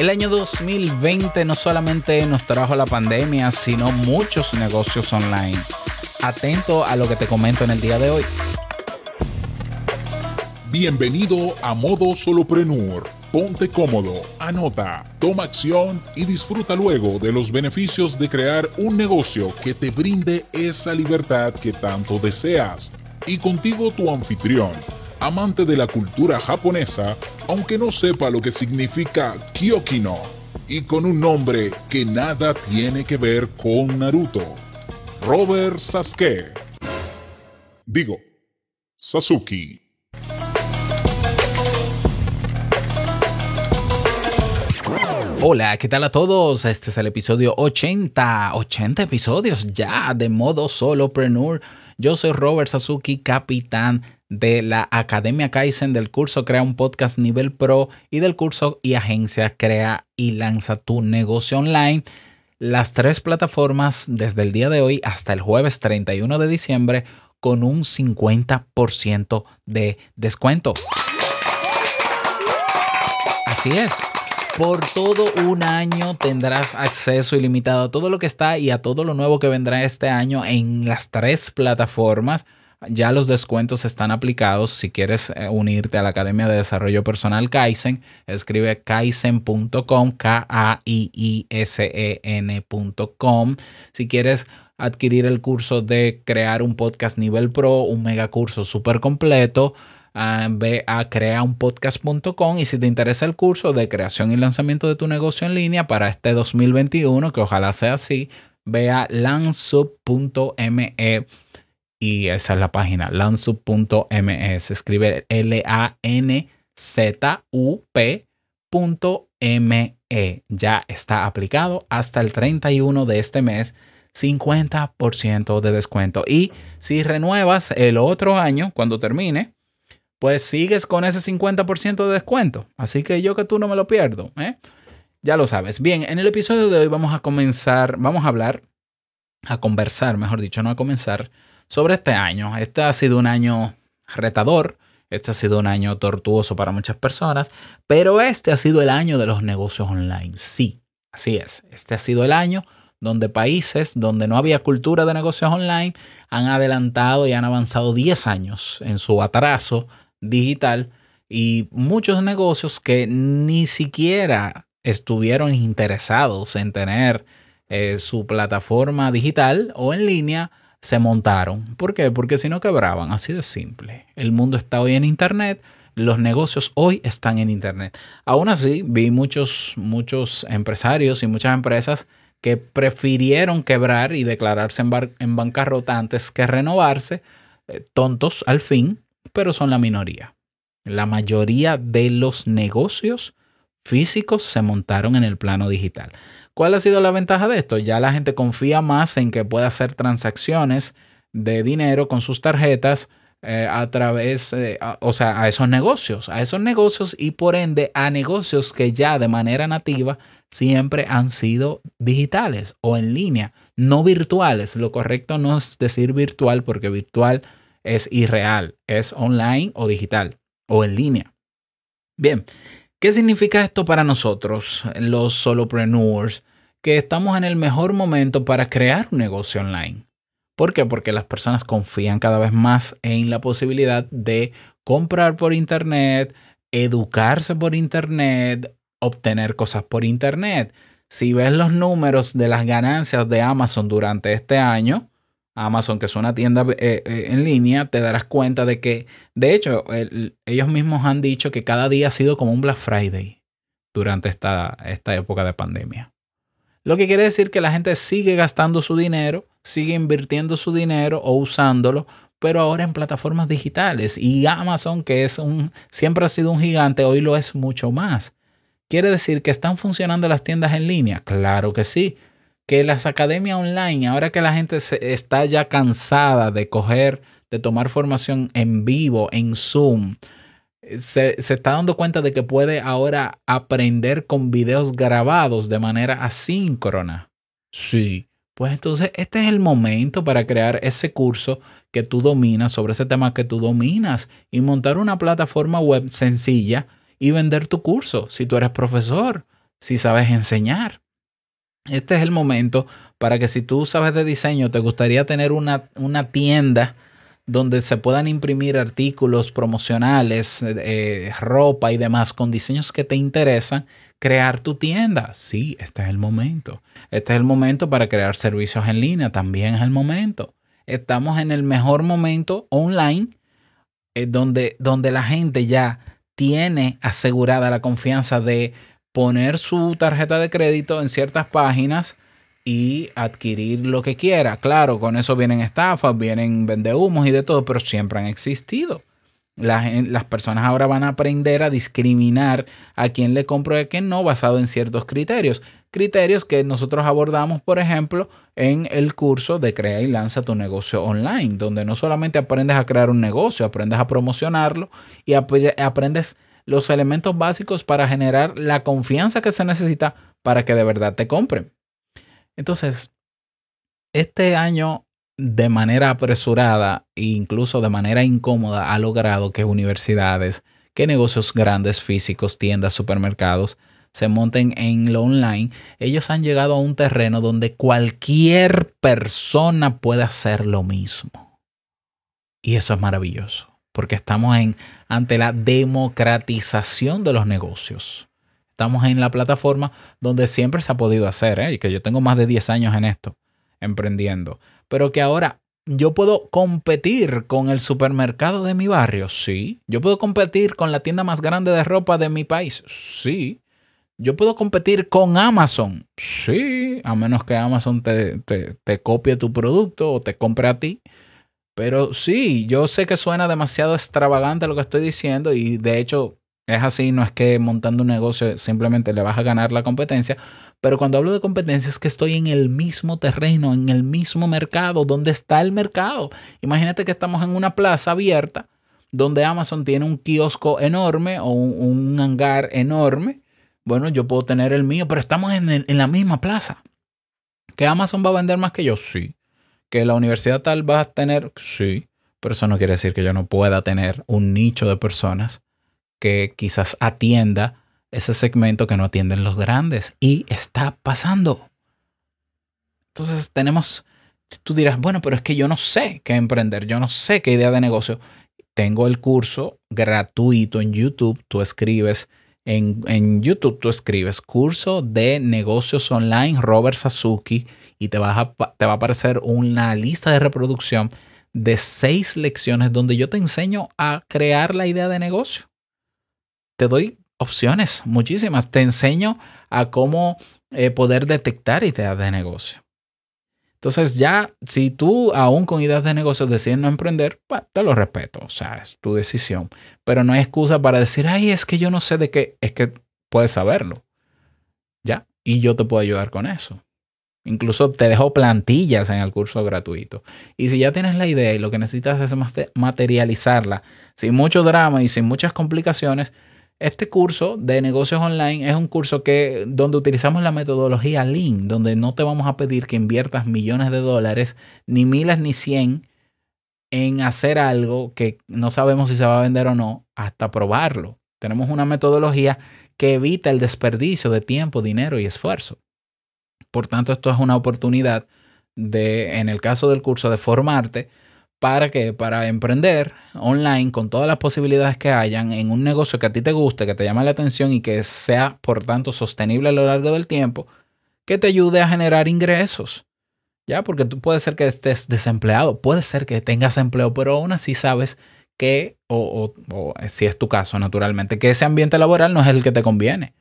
El año 2020 no solamente nos trajo la pandemia, sino muchos negocios online. Atento a lo que te comento en el día de hoy. Bienvenido a Modo Soloprenur. Ponte cómodo, anota, toma acción y disfruta luego de los beneficios de crear un negocio que te brinde esa libertad que tanto deseas. Y contigo tu anfitrión amante de la cultura japonesa, aunque no sepa lo que significa Kyokino, y con un nombre que nada tiene que ver con Naruto. Robert Sasuke. Digo, Sasuke. Hola, ¿qué tal a todos? Este es el episodio 80, 80 episodios ya de modo solopreneur. Yo soy Robert Sasuke, capitán de la Academia Kaizen, del curso Crea un Podcast Nivel Pro y del curso y agencia Crea y Lanza tu negocio online. Las tres plataformas desde el día de hoy hasta el jueves 31 de diciembre con un 50% de descuento. Así es. Por todo un año tendrás acceso ilimitado a todo lo que está y a todo lo nuevo que vendrá este año en las tres plataformas ya los descuentos están aplicados. Si quieres eh, unirte a la Academia de Desarrollo Personal Kaizen, escribe kaizen.com, K-A-I-I-S-E-N.com. Si quieres adquirir el curso de crear un podcast nivel pro, un mega curso súper completo, ah, ve a creaunpodcast.com y si te interesa el curso de creación y lanzamiento de tu negocio en línea para este 2021, que ojalá sea así, ve a lansup.me y esa es la página, lanzup.me. Se escribe L-A-N-Z-U-P.me. Ya está aplicado hasta el 31 de este mes. 50% de descuento. Y si renuevas el otro año, cuando termine, pues sigues con ese 50% de descuento. Así que yo que tú no me lo pierdo. ¿eh? Ya lo sabes. Bien, en el episodio de hoy vamos a comenzar, vamos a hablar, a conversar, mejor dicho, no a comenzar, sobre este año. Este ha sido un año retador, este ha sido un año tortuoso para muchas personas, pero este ha sido el año de los negocios online. Sí, así es. Este ha sido el año donde países donde no había cultura de negocios online han adelantado y han avanzado 10 años en su atraso digital y muchos negocios que ni siquiera estuvieron interesados en tener eh, su plataforma digital o en línea se montaron. ¿Por qué? Porque si no quebraban, así de simple. El mundo está hoy en Internet, los negocios hoy están en Internet. Aún así, vi muchos, muchos empresarios y muchas empresas que prefirieron quebrar y declararse en, bancarrota antes que renovarse, eh, tontos al fin, pero son la minoría. La mayoría de los negocios físicos se montaron en el plano digital. ¿Cuál ha sido la ventaja de esto? Ya la gente confía más en que pueda hacer transacciones de dinero con sus tarjetas eh, a través, eh, o sea, a esos negocios, a esos negocios y por ende a negocios que ya de manera nativa siempre han sido digitales o en línea, no virtuales. Lo correcto no es decir virtual porque virtual es irreal, es online o digital o en línea. Bien, ¿qué significa esto para nosotros, los solopreneurs? que estamos en el mejor momento para crear un negocio online. ¿Por qué? Porque las personas confían cada vez más en la posibilidad de comprar por Internet, educarse por Internet, obtener cosas por Internet. Si ves los números de las ganancias de Amazon durante este año, Amazon, que es una tienda eh, eh, en línea, te darás cuenta de que, de hecho, ellos mismos han dicho que cada día ha sido como un Black Friday durante esta, esta época de pandemia. Lo que quiere decir que la gente sigue gastando su dinero, sigue invirtiendo su dinero o usándolo, pero ahora en plataformas digitales. Y Amazon, que es un, siempre ha sido un gigante, hoy lo es mucho más. ¿Quiere decir que están funcionando las tiendas en línea? Claro que sí. Que las academias online, ahora que la gente está ya cansada de coger, de tomar formación en vivo, en Zoom, se, está dando cuenta de que puede ahora aprender con videos grabados de manera asíncrona. Sí, pues entonces este es el momento para crear ese curso que tú dominas sobre ese tema que tú dominas y montar una plataforma web sencilla y vender tu curso. Si tú eres profesor, si sabes enseñar. Este es el momento para que si tú sabes de diseño, te gustaría tener una, una tienda donde se puedan imprimir artículos promocionales, eh, ropa y demás con diseños que te interesan, crear tu tienda. Sí, este es el momento. Este es el momento para crear servicios en línea. También es el momento. Estamos en el mejor momento online eh, donde, donde la gente ya tiene asegurada la confianza de poner su tarjeta de crédito en ciertas páginas y adquirir lo que quiera. Claro, con eso vienen estafas, vienen vendehumos y de todo, pero siempre han existido. Las, personas ahora van a aprender a discriminar a quién le compro y a quién no basado en ciertos criterios. Criterios que nosotros abordamos, por ejemplo, en el curso de Crea y Lanza tu negocio online, donde no solamente aprendes a crear un negocio, aprendes a promocionarlo y aprendes los elementos básicos para generar la confianza que se necesita para que de verdad te compren. Entonces, este año de manera apresurada e incluso de manera incómoda ha logrado que universidades, que negocios grandes físicos, tiendas, supermercados se monten en lo online. Ellos han llegado a un terreno donde cualquier persona puede hacer lo mismo. Y eso es maravilloso, porque estamos en, ante la democratización de los negocios. Estamos en la plataforma donde siempre se ha podido hacer, ¿eh? y que yo tengo más de 10 años en esto, emprendiendo. Pero que ahora yo puedo competir con el supermercado de mi barrio, sí. Yo puedo competir con la tienda más grande de ropa de mi país, sí. Yo puedo competir con Amazon, sí. A menos que Amazon te, copie tu producto o te compre a ti. Pero sí, yo sé que suena demasiado extravagante lo que estoy diciendo y de hecho es así, no es que montando un negocio simplemente le vas a ganar la competencia, pero cuando hablo de competencia es que estoy en el mismo terreno, en el mismo mercado, donde está el mercado. Imagínate que estamos en una plaza abierta donde Amazon tiene un kiosco enorme o un, hangar enorme. Bueno, yo puedo tener el mío, pero estamos en, en la misma plaza. ¿Que Amazon va a vender más que yo? Sí. ¿Que la universidad tal va a tener? Sí. Pero eso no quiere decir que yo no pueda tener un nicho de personas que quizás atienda ese segmento que no atienden los grandes. Y está pasando. Entonces tenemos, tú dirás, bueno, pero es que yo no sé qué emprender, yo no sé qué idea de negocio. Tengo el curso gratuito en YouTube, tú escribes, en, en YouTube tú escribes curso de negocios online Robert Sasuki y te, vas a, te va a aparecer una lista de reproducción de seis lecciones donde yo te enseño a crear la idea de negocio te doy opciones, muchísimas. Te enseño a cómo eh, poder detectar ideas de negocio. Entonces ya, si tú aún con ideas de negocio decides no emprender, te lo respeto, o sea, es tu decisión. Pero no hay excusa para decir, ay, es que yo no sé de qué, es que puedes saberlo. ¿Ya? Y yo te puedo ayudar con eso. Incluso te dejo plantillas en el curso gratuito. Y si ya tienes la idea y lo que necesitas es materializarla sin mucho drama y sin muchas complicaciones, este curso de negocios online es un curso que, donde utilizamos la metodología Lean, donde no te vamos a pedir que inviertas millones de dólares, ni miles ni cien, en hacer algo que no sabemos si se va a vender o no hasta probarlo. Tenemos una metodología que evita el desperdicio de tiempo, dinero y esfuerzo. Por tanto, esto es una oportunidad de, en el caso del curso, de formarte ¿Para qué? Para emprender online con todas las posibilidades que hayan en un negocio que a ti te guste, que te llame la atención y que sea, por tanto, sostenible a lo largo del tiempo, que te ayude a generar ingresos. ¿Ya? Porque tú puedes ser que estés desempleado, puede ser que tengas empleo, pero aún así sabes que, o, o si es tu caso, naturalmente, que ese ambiente laboral no es el que te conviene.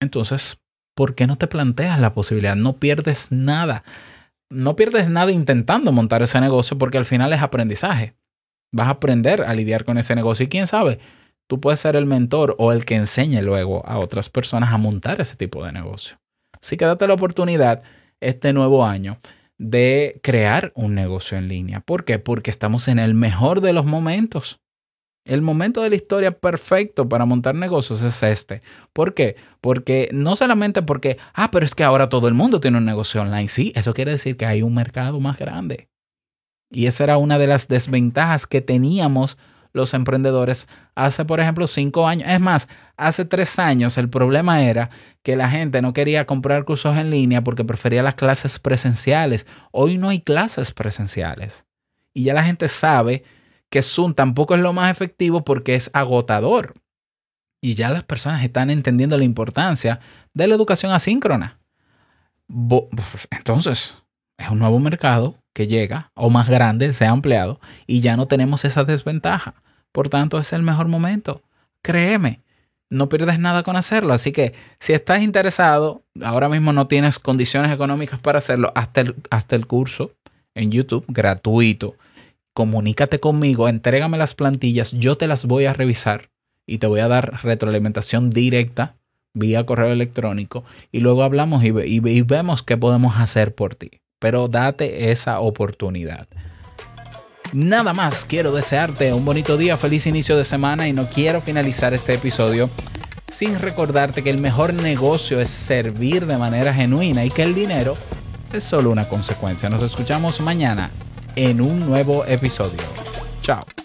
Entonces, ¿por qué no te planteas la posibilidad? No pierdes nada no pierdes nada intentando montar ese negocio porque al final es aprendizaje. Vas a aprender a lidiar con ese negocio y quién sabe, tú puedes ser el mentor o el que enseñe luego a otras personas a montar ese tipo de negocio. Así que date la oportunidad este nuevo año de crear un negocio en línea. ¿Por qué? Porque estamos en el mejor de los momentos. El momento de la historia perfecto para montar negocios es este. ¿Por qué? Porque no solamente porque, ah, pero es que ahora todo el mundo tiene un negocio online. Sí, eso quiere decir que hay un mercado más grande. Y esa era una de las desventajas que teníamos los emprendedores hace, por ejemplo, cinco años. Es más, hace tres años el problema era que la gente no quería comprar cursos en línea porque prefería las clases presenciales. Hoy no hay clases presenciales. Y ya la gente sabe que Zoom tampoco es lo más efectivo porque es agotador. Y ya las personas están entendiendo la importancia de la educación asíncrona. Entonces, es un nuevo mercado que llega, o más grande, se ha ampliado, y ya no tenemos esa desventaja. Por tanto, es el mejor momento. Créeme, no pierdes nada con hacerlo. Así que si estás interesado, ahora mismo no tienes condiciones económicas para hacerlo, hasta el, hasta el curso en YouTube, gratuito. Comunícate conmigo, entrégame las plantillas, yo te las voy a revisar y te voy a dar retroalimentación directa vía correo electrónico y luego hablamos y, y vemos qué podemos hacer por ti pero date esa oportunidad. Nada más, quiero desearte un bonito día, feliz inicio de semana y no quiero finalizar este episodio sin recordarte que el mejor negocio es servir de manera genuina y que el dinero es solo una consecuencia. Nos escuchamos mañana en un nuevo episodio. Chao.